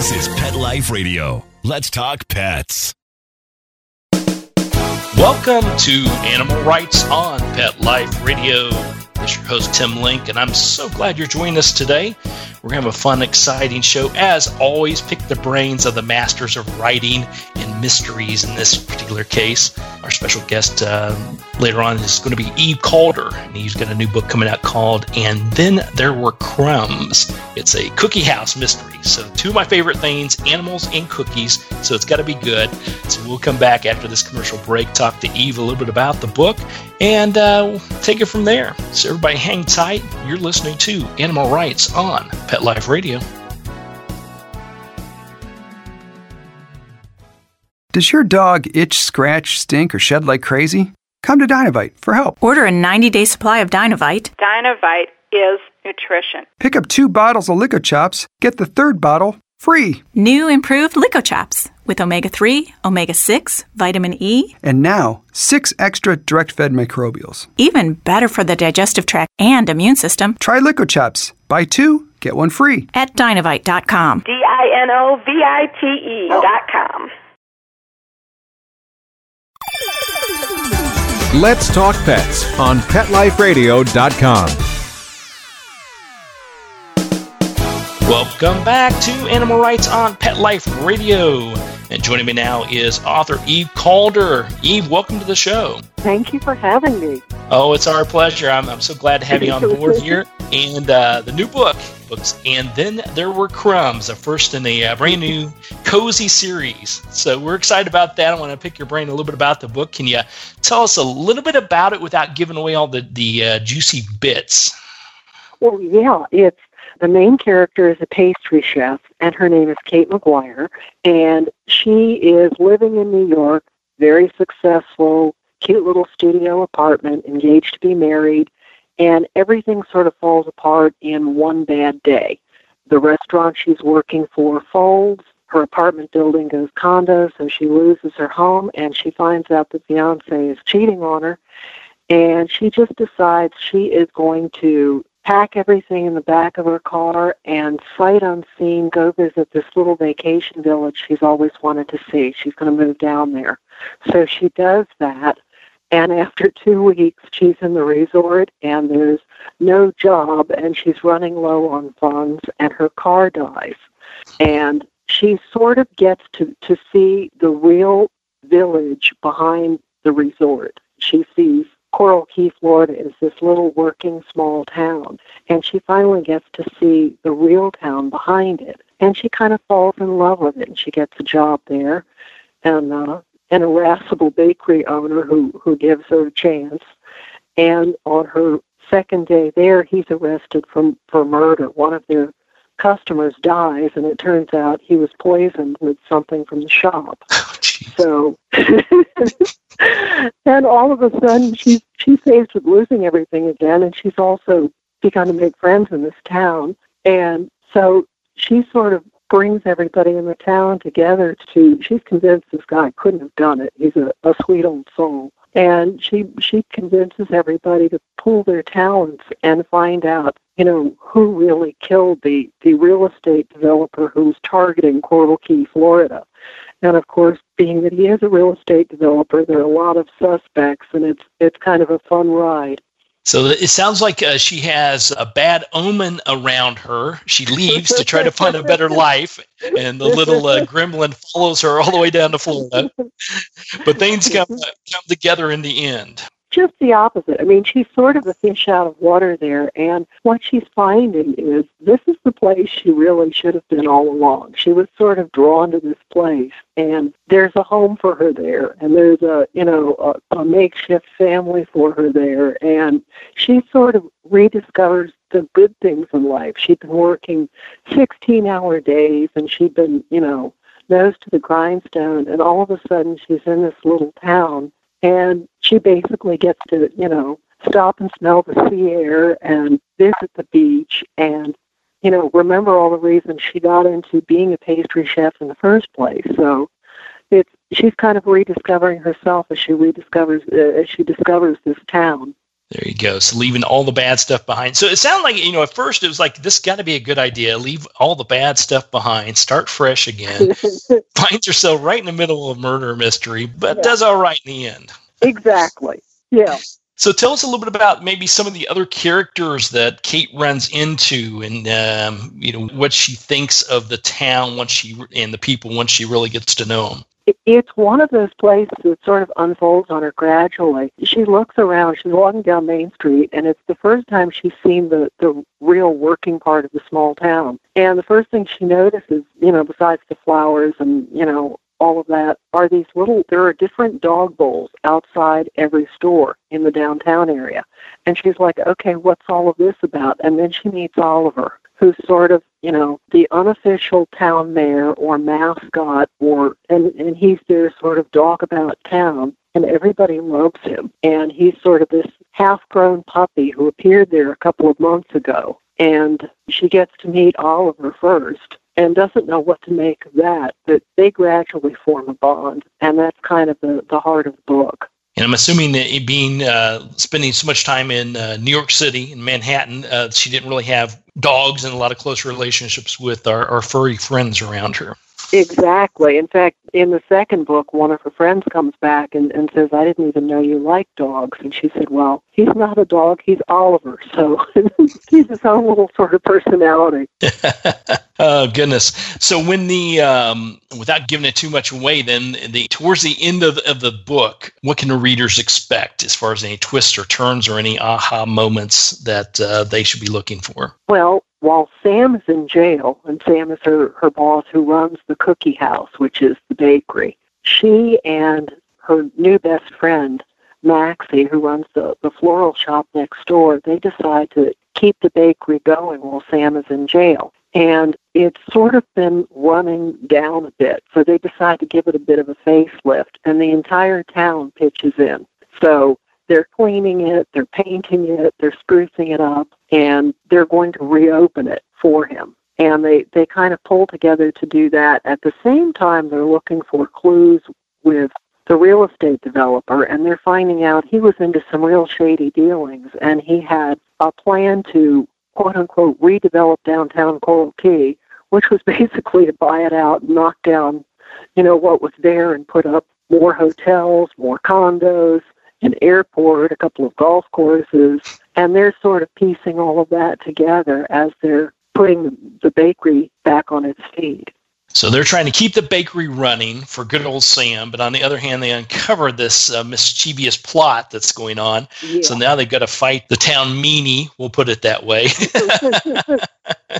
This is Pet Life Radio. Let's talk pets. Welcome to Animal Writes on Pet Life Radio. Is your host, Tim Link, and I'm so glad you're joining us today. We're going to have a fun, exciting show. As always, pick the brains of the masters of writing and mysteries in this particular case. Our special guest uh, later on is going to be Eve Calder, and he's got a new book coming out called And Then There Were Crumbs. It's a cookie house mystery. So, two of my favorite things animals and cookies. So, it's got to be good. So, we'll come back after this commercial break, talk to Eve a little bit about the book, and uh, take it from there. So, everybody hang tight. You're listening to Animal Writes on Pet Life Radio. Does your dog itch, scratch, stink, or shed like crazy? Come to Dinovite for help. Order a 90 day supply of Dinovite. Dinovite is nutrition. Pick up two bottles of LickOChops, get the third bottle free. New improved LickOChops with omega 3, omega 6, vitamin E, And now, six extra direct fed microbials. even better for the digestive tract and immune system Try LickOChops. Buy two, get one free. at dinovite.com. D I N O V I T E dot com. Let's Talk Pets on PetLifeRadio.com. Welcome back to Animal Writes on Pet Life Radio. And joining me now is author Eve Calder. Eve, welcome to the show. Thank you for having me. Oh, it's our pleasure. I'm, I'm so glad to have you on board here. And uh, the new book, books, and then there were crumbs, the first in a uh, brand new cozy series. So we're excited about that. I want to pick your brain a little bit about the book. Can you tell us a little bit about it without giving away all the the uh, juicy bits? Well, yeah, it's the main character is a pastry chef, and her name is Kate McGuire, and she is living in New York, very successful, cute little studio apartment, engaged to be married, and everything sort of falls apart in one bad day. The restaurant she's working for folds. Her apartment building goes condo, so she loses her home, and she finds out the fiance is cheating on her. And she just decides she is going to pack everything in the back of her car and sight unseen go visit this little vacation village she's always wanted to see. She's going to move down there. So she does that. And after two weeks, she's in the resort and there's no job and she's running low on funds and her car dies. And she sort of gets to, to see the real village behind the resort. She sees Coral Key, Florida is this little working small town. And she finally gets to see the real town behind it. And she kind of falls in love with it and she gets a job there. And uh, an irascible bakery owner who, who gives her a chance. And on her second day there, he's arrested for, for murder. One of their customers dies, and it turns out he was poisoned with something from the shop. Oh. So, and all of a sudden, she's she's faced with losing everything again, and she's also begun to make friends in this town. And so she sort of brings everybody in the town together to. She's convinced this guy couldn't have done it. He's a, a sweet old soul, and she she convinces everybody to pool their talents and find out, you know, who really killed the the real estate developer who's targeting Coral Key, Florida. And of course, being that he is a real estate developer, there are a lot of suspects, and it's it's kind of a fun ride. So it sounds like uh, she has a bad omen around her. She leaves to try to find a better life, and the little uh, gremlin follows her all the way down to Florida. But things come come together in the end. Just the opposite. I mean, she's sort of a fish out of water there, and what she's finding is this is the place she really should have been all along. She was sort of drawn to this place, and there's a home for her there, and there's a you know a, a makeshift family for her there, and she sort of rediscovers the good things in life. She'd been working 16-hour days, and she'd been you know nose to the grindstone, and all of a sudden she's in this little town and she basically gets to, you know, stop and smell the sea air and visit the beach and, you know, remember all the reasons she got into being a pastry chef in the first place. So it's she's kind of rediscovering herself as she rediscovers uh, as she discovers this town. There you go. So leaving all the bad stuff behind. So it sounded like, you know, at first it was like, this got to be a good idea. Leave all the bad stuff behind, start fresh again. Finds yourself right in the middle of a murder mystery, but Yeah. does all right in the end. exactly. Yeah. So tell us a little bit about maybe some of the other characters that Kate runs into, and um, you know what she thinks of the town once she and the people once she really gets to know them. It- It's one of those places that sort of unfolds on her gradually. She looks around, she's walking down Main Street, and it's the first time she's seen the, the real working part of the small town. And the first thing she notices, you know, besides the flowers and, you know, all of that, are these little, there are different dog bowls outside every store in the downtown area. And she's like, okay, what's all of this about? And then she meets Oliver, who's sort of, you know, the unofficial town mayor or mascot or and, and he's their sort of dog about town and everybody loves him. And he's sort of this half grown puppy who appeared there a couple of months ago. And she gets to meet Oliver first and doesn't know what to make of that, but they gradually form a bond. And that's kind of the, the heart of the book. And I'm assuming that it being uh, spending so much time in uh, New York City in Manhattan, uh, she didn't really have dogs and a lot of close relationships with our, our furry friends around her. Exactly. In fact, in the second book, one of her friends comes back and, and says, I didn't even know you liked dogs. And she said, Well, he's not a dog, he's Oliver. So he's his own little sort of personality. oh goodness! So when the um, without giving it too much away, then the towards the end of the, of the book, what can the readers expect as far as any twists or turns or any aha moments that uh, they should be looking for? Well, while Sam is in jail, and Sam is her, her boss who runs the cookie house, which is the bakery, she and her new best friend, Maxie, who runs the, the floral shop next door, they decide to keep the bakery going while Sam is in jail. And it's sort of been running down a bit, so they decide to give it a bit of a facelift, and the entire town pitches in. So they're cleaning it, they're painting it, they're sprucing it up, and they're going to reopen it for him. And they, they kind of pull together to do that. At the same time, they're looking for clues with the real estate developer, and they're finding out he was into some real shady dealings, and he had a plan to quote unquote redevelop downtown Coral Key, which was basically to buy it out, knock down, you know, what was there, and put up more hotels, more condos, an airport, a couple of golf courses, and they're sort of piecing all of that together as they're putting the bakery back on its feet. So they're trying to keep the bakery running for good old Sam, but on the other hand, they uncover this uh, mischievous plot that's going on. Yeah. So now they've got to fight the town meanie. We'll put it that way. it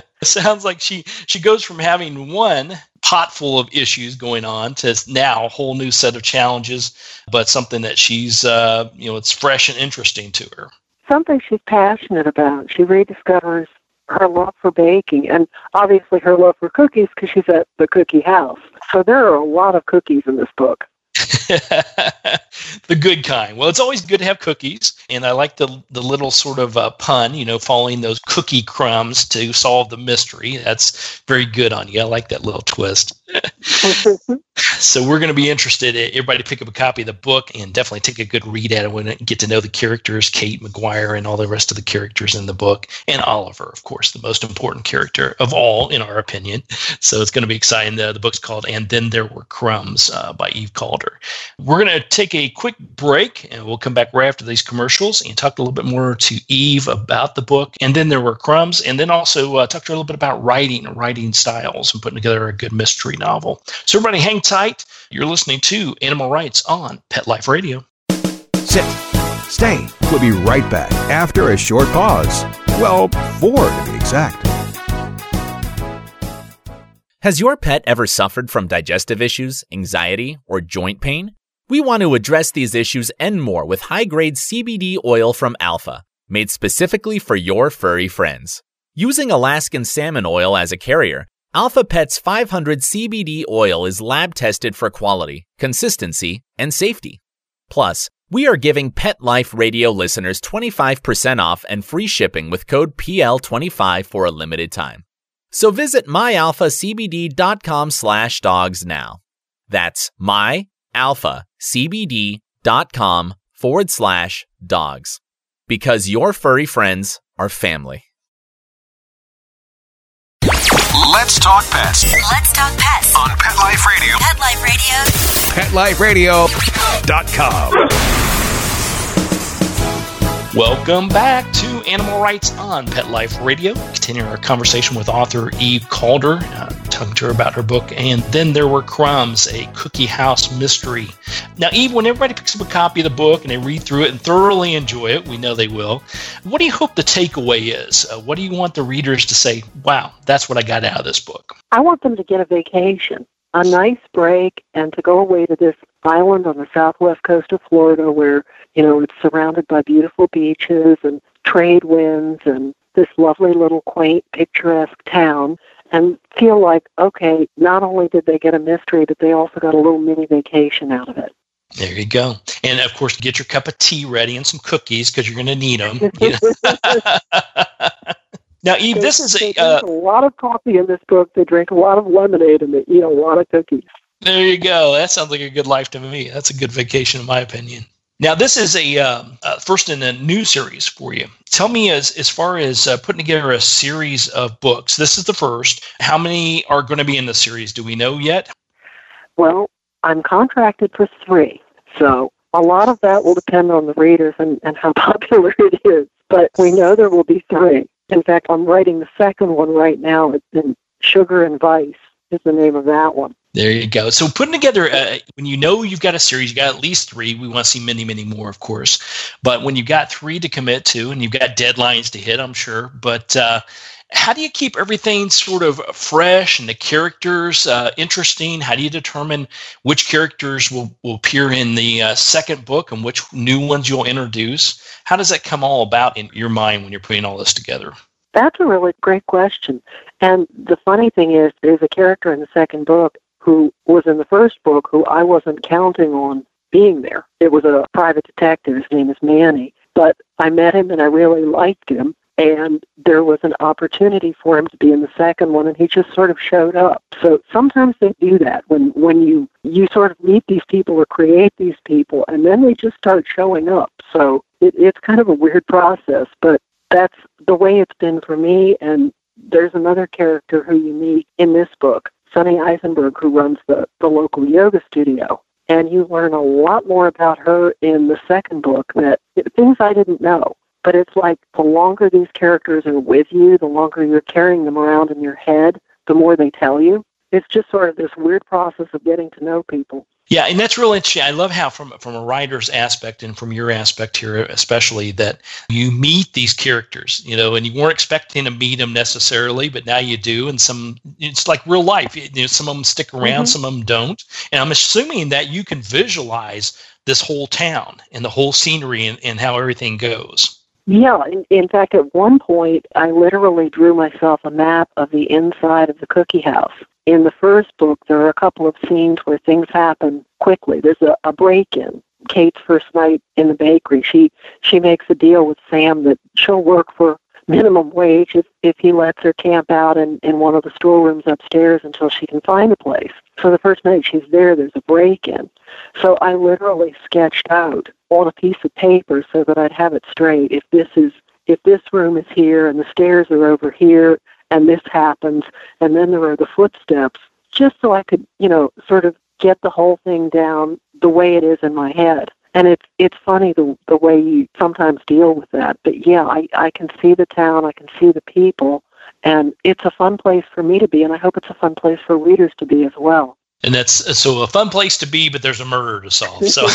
sounds like she she goes from having one pot full of issues going on to now a whole new set of challenges, but something that she's uh, you know it's fresh and interesting to her. Something she's passionate about. She rediscovers her love for baking and obviously her love for cookies because she's at the cookie house. So there are a lot of cookies in this book. the good kind. Well, it's always good to have cookies, and I like the the little sort of uh, pun, you know, following those cookie crumbs to solve the mystery. That's very good on you. I like that little twist. so we're going to be interested. Everybody pick up a copy of the book and definitely take a good read at it and get to know the characters, Kate McGuire, and all the rest of the characters in the book, and Oliver, of course, the most important character of all, in our opinion. So it's going to be exciting. The, the book's called "And Then There Were Crumbs" uh, by Eve Calder. We're going to take a quick break, and we'll come back right after these commercials and talk a little bit more to Eve about the book. And then there were crumbs, and then also uh, talk to her a little bit about writing and writing styles and putting together a good mystery novel. So everybody, hang tight. You're listening to Animal Writes on Pet Life Radio. Sit. Stay. We'll be right back after a short pause. Well, four to be exact. Has your pet ever suffered from digestive issues, anxiety, or joint pain? We want to address these issues and more with high grade CBD oil from Alpha, made specifically for your furry friends. Using Alaskan salmon oil as a carrier, Alpha Pet's 500 CBD oil is lab tested for quality, consistency, and safety. Plus, we are giving Pet Life Radio listeners 25% off and free shipping with code PL25 for a limited time. So visit myalphacbd.com slash dogs now. That's myalphacbd.com forward slash dogs. because your furry friends are family. Let's talk pets Let's talk pets. on Pet Life Radio. Pet Life Radio. PetLifeRadio.com. Welcome back to Animal Writes on Pet Life Radio. Continuing our conversation with author Eve Calder, uh, talking to her about her book, and then there were crumbs, a cookie house mystery. Now, Eve, when everybody picks up a copy of the book and they read through it and thoroughly enjoy it, we know they will. What do you hope the takeaway is? Uh, what do you want the readers to say? Wow, that's what I got out of this book. I want them to get a vacation, a nice break, and to go away to this island on the southwest coast of Florida where, you know, it's surrounded by beautiful beaches and trade winds and this lovely little quaint, picturesque town and feel like, okay, not only did they get a mystery, but they also got a little mini vacation out of it. There you go. And of course, get your cup of tea ready and some cookies because you're going to need them. now, Eve, this is they a. drink Uh, a lot of coffee in this book. They drink a lot of lemonade and they eat a lot of cookies. There you go. That sounds like a good life to me. That's a good vacation, in my opinion. Now, this is a um, uh, first in a new series for you. Tell me, as as far as uh, putting together a series of books, this is the first. How many are going to be in the series? Do we know yet? Well, I'm contracted for three, so a lot of that will depend on the readers and, and how popular it is. But we know there will be three. In fact, I'm writing the second one right now. It's in Sugar and Vice is the name of that one. There you go. So putting together, uh, when you know you've got a series, you got at least three. We want to see many, many more, of course. But when you've got three to commit to, and you've got deadlines to hit, I'm sure. But uh, how do you keep everything sort of fresh and the characters uh, interesting? How do you determine which characters will, will appear in the uh, second book and which new ones you'll introduce? How does that come all about in your mind when you're putting all this together? That's a really great question. And the funny thing is, there's a character in the second book who was in the first book who I wasn't counting on being there. It was a private detective. His name is Manny. But I met him and I really liked him. And there was an opportunity for him to be in the second one, and he just sort of showed up. So sometimes they do that when when you you sort of meet these people or create these people, and then they just start showing up. So it, it's kind of a weird process, but that's the way it's been for me. And there's another character who you meet in this book, Sunny Eisenberg, who runs the, the local yoga studio. And you learn a lot more about her in the second book that things I didn't know. But it's like the longer these characters are with you, the longer you're carrying them around in your head, the more they tell you. It's just sort of this weird process of getting to know people. Yeah, and that's really interesting. I love how, from from a writer's aspect and from your aspect here, especially, that you meet these characters, you know, and you weren't expecting to meet them necessarily, but now you do. And some, it's like real life. You know, some of them stick around, mm-hmm. some of them don't. And I'm assuming that you can visualize this whole town and the whole scenery and, and how everything goes. Yeah, in, in fact, at one point, I literally drew myself a map of the inside of the cookie house. In the first book, there are a couple of scenes where things happen quickly. There's a, a break-in. Kate's first night in the bakery, she she makes a deal with Sam that she'll work for minimum wage if, if he lets her camp out in, in one of the storerooms upstairs until she can find a place. So the first night she's there, there's a break-in. So I literally sketched out on a piece of paper so that I'd have it straight. If this is if this room is here and the stairs are over here and this happens and then there are the footsteps, just so I could, you know, sort of get the whole thing down the way it is in my head. And it's it's funny the the way you sometimes deal with that. But yeah, I, I can see the town, I can see the people, and it's a fun place for me to be and I hope it's a fun place for readers to be as well. And that's so a fun place to be, but there's a murder to solve. So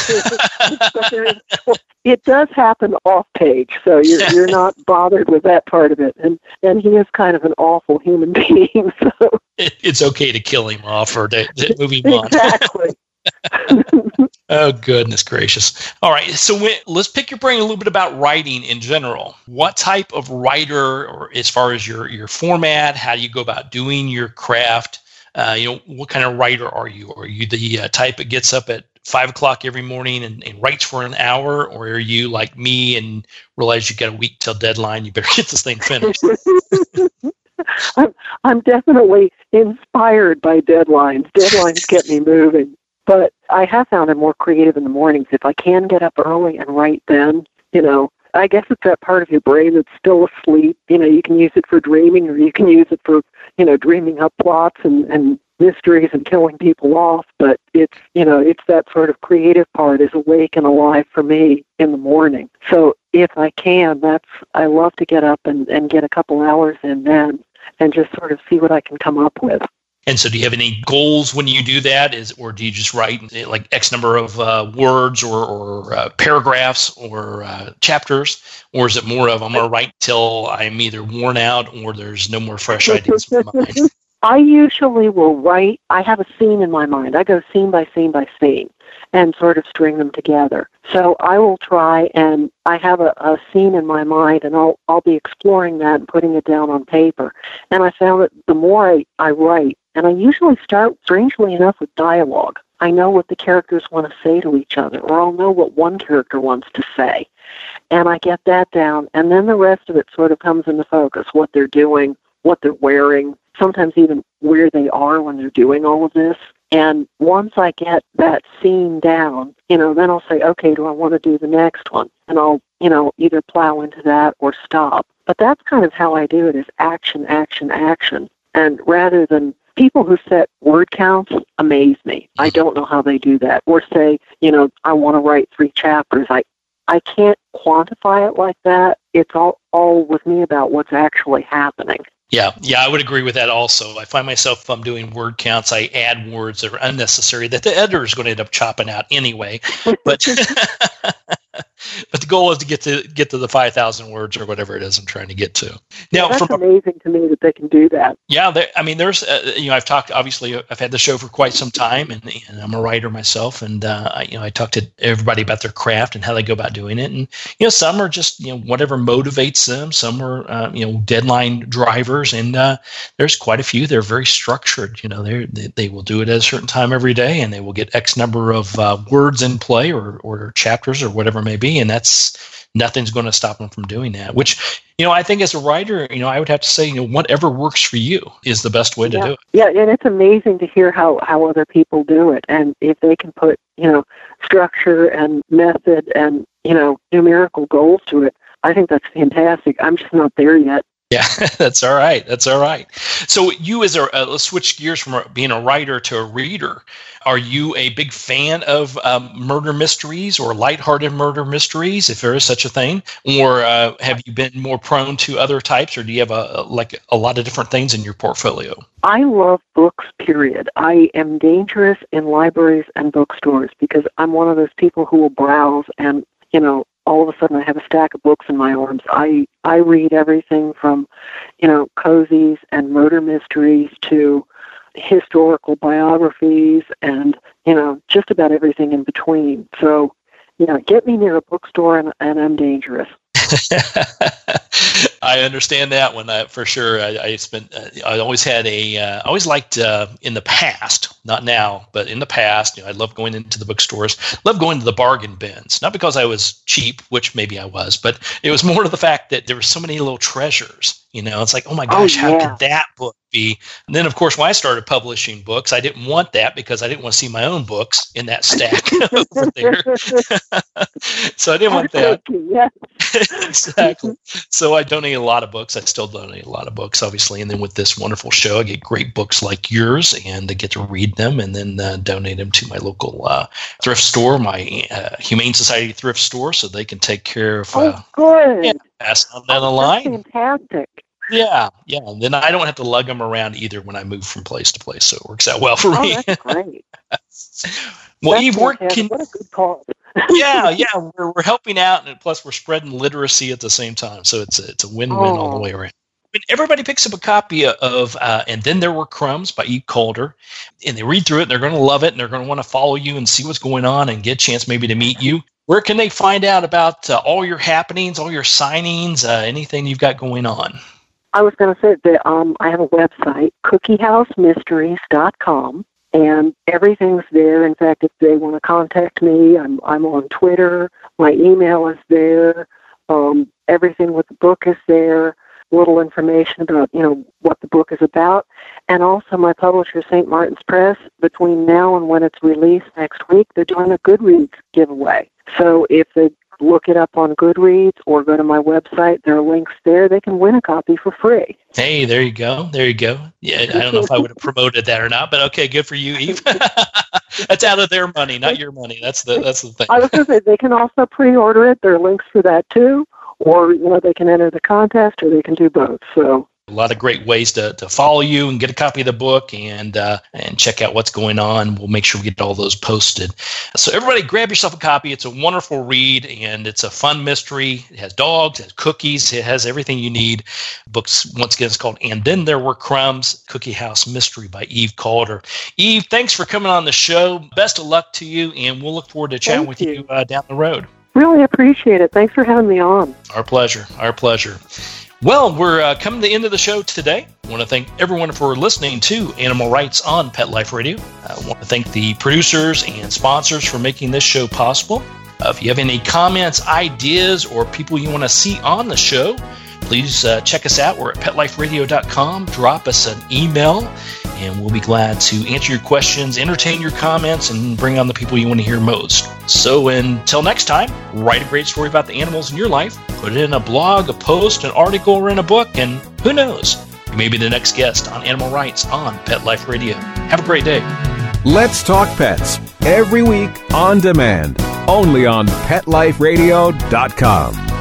But there is- well, it does happen off page, so you're you're not bothered with that part of it. And and he is kind of an awful human being, so it, it's okay to kill him off or to, to move him on. exactly. Oh goodness gracious! All right, so when, let's pick your brain a little bit about writing in general. What type of writer, or as far as your your format, how do you go about doing your craft? Uh, you know, what kind of writer are you? Are you the uh, type that gets up at five o'clock every morning and, and writes for an hour, or are you like me and realize you got a week till deadline? You better get this thing finished. I'm I'm definitely inspired by deadlines. Deadlines get me moving. But I have found I'm more creative in the mornings. If I can get up early and write then, you know, I guess it's that part of your brain that's still asleep. You know, you can use it for dreaming, or you can use it for you know dreaming up plots and and mysteries and killing people off. But it's you know it's that sort of creative part is awake and alive for me in the morning. So if I can, that's I love to get up and and get a couple hours in then and just sort of see what I can come up with. And so, do you have any goals when you do that? Is or do you just write like X number of uh, words or, or uh, paragraphs or uh, chapters, or is it more of I'm going to write till I'm either worn out or there's no more fresh ideas in my mind? I usually will write. I have a scene in my mind. I go scene by scene by scene and sort of string them together. So I will try and I have a, a scene in my mind and I'll I'll be exploring that and putting it down on paper. And I found that the more I, I write, and I usually start strangely enough with dialogue. I know what the characters want to say to each other, or I'll know what one character wants to say. And I get that down, and then the rest of it sort of comes into focus what they're doing, what they're wearing, sometimes even where they are when they're doing all of this. And once I get that scene down, you know, then I'll say, okay, do I want to do the next one? And I'll, you know, either plow into that or stop. But that's kind of how I do it is action, action, action. And rather than people who set word counts amaze me. I don't know how they do that. Or say, you know, I want to write three chapters. I I can't quantify it like that. It's all all with me about what's actually happening. Yeah, yeah, I would agree with that also. I find myself if I'm doing word counts, I add words that are unnecessary that the editor is going to end up chopping out anyway. But but the goal is to get to get to the five thousand words or whatever it is I'm trying to get to. Now, yeah, that's from, amazing to me that they can do that. Yeah, I mean, there's uh, you know I've talked obviously I've had the show for quite some time and, and I'm a writer myself and uh, I, you know I talk to everybody about their craft and how they go about doing it and you know some are just you know whatever motivates them. Some are uh, you know deadline drivers and uh, there's quite a few. They're very structured. You know they they will do it at a certain time every day and they will get X number of uh, words in play or or chapters or whatever it may be and that's nothing's going to stop them from doing that. Which you know, I think as a writer, you know, I would have to say, you know, whatever works for you is the best way to yeah. do it. Yeah, and it's amazing to hear how how other people do it, and if they can put you know structure and method and you know numerical goals to it. I think that's fantastic. I'm just not there yet. Yeah, that's all right. That's all right. So, you as a uh, let's switch gears from being a writer to a reader. Are you a big fan of um, murder mysteries or lighthearted murder mysteries, if there is such a thing, or uh, have you been more prone to other types, or do you have a like a lot of different things in your portfolio? I love books. Period. I am dangerous in libraries and bookstores because I'm one of those people who will browse and you know all of a sudden I have a stack of books in my arms. I I read everything from, you know, cozies and murder mysteries to historical biographies and you know just about everything in between. So, you know, get me near a bookstore and, and I'm dangerous. I understand that one uh, for sure. I, I spent. Uh, I always had a. Uh, I always liked uh, in the past, not now, but in the past. You know, I love going into the bookstores. Love going to the bargain bins, not because I was cheap, which maybe I was, but it was more to the fact that there were so many little treasures. You know, it's like, oh my gosh, oh, yeah. how could that book be? And then, of course, when I started publishing books, I didn't want that because I didn't want to see my own books in that stack over there. so I didn't want that. Yeah. exactly. So I donate a lot of books. I still donate a lot of books, obviously. And then with this wonderful show, I get great books like yours, and I get to read them and then uh, donate them to my local uh, thrift store, my uh, Humane Society thrift store, so they can take care of. oh, good. Yeah, pass on down oh, the line. Fantastic. Yeah, yeah. And then I don't have to lug them around either when I move from place to place, so it works out well for oh, me. That's great. Well, Eve, what a good call. yeah, yeah. We're, we're helping out, and plus we're spreading literacy at the same time, so it's a, it's a win-win oh. all the way around. I mean, everybody picks up a copy of uh, "And Then There Were Crumbs" by Eve Calder, and they read through it. and They're going to love it, and they're going to want to follow you and see what's going on, and get a chance maybe to meet you. Where can they find out about uh, all your happenings, all your signings, uh, anything you've got going on? I was going to say that um, I have a website, cookiehousemysteries.com, and everything's there. In fact, if they want to contact me, I'm I'm on Twitter. My email is there. Um, everything with the book is there. Little information about you know what the book is about, and also my publisher, St. Martin's Press. Between now and when it's released next week, they're doing a Goodreads giveaway. So if the look it up on Goodreads or go to my website. There are links there. They can win a copy for free. Hey, there you go. There you go. Yeah, I don't know if I would have promoted that or not, but okay, good for you, Eve. that's out of their money, not your money. That's the that's the thing. I was going to say they can also pre-order it. There are links for that too, or you know they can enter the contest, or they can do both. So a lot of great ways to, to follow you and get a copy of the book and uh, and check out what's going on. We'll make sure we get all those posted. So everybody, grab yourself a copy. It's a wonderful read and it's a fun mystery. It has dogs, it has cookies, it has everything you need. Books once again it's called And Then There Were Crumbs: Cookie House Mystery by Eve Calder. Eve, thanks for coming on the show. Best of luck to you, and we'll look forward to chatting Thank with you. you uh, down the road. really appreciate it. Thanks for having me on. Our pleasure. Our pleasure. Well, we're uh, coming to the end of the show today. I want to thank everyone for listening to Animal Writes on Pet Life Radio. I want to thank the producers and sponsors for making this show possible. Uh, if you have any comments, ideas, or people you want to see on the show, please uh, check us out. We're at petliferadio.com. Drop us an email, and we'll be glad to answer your questions, entertain your comments, and bring on the people you want to hear most. So until next time, write a great story about the animals in your life, put it in a blog, a post, an article, or in a book, and who knows? You may be the next guest on Animal Writes on Pet Life Radio. Have a great day. Let's Talk Pets every week on demand, only on PetLifeRadio.com.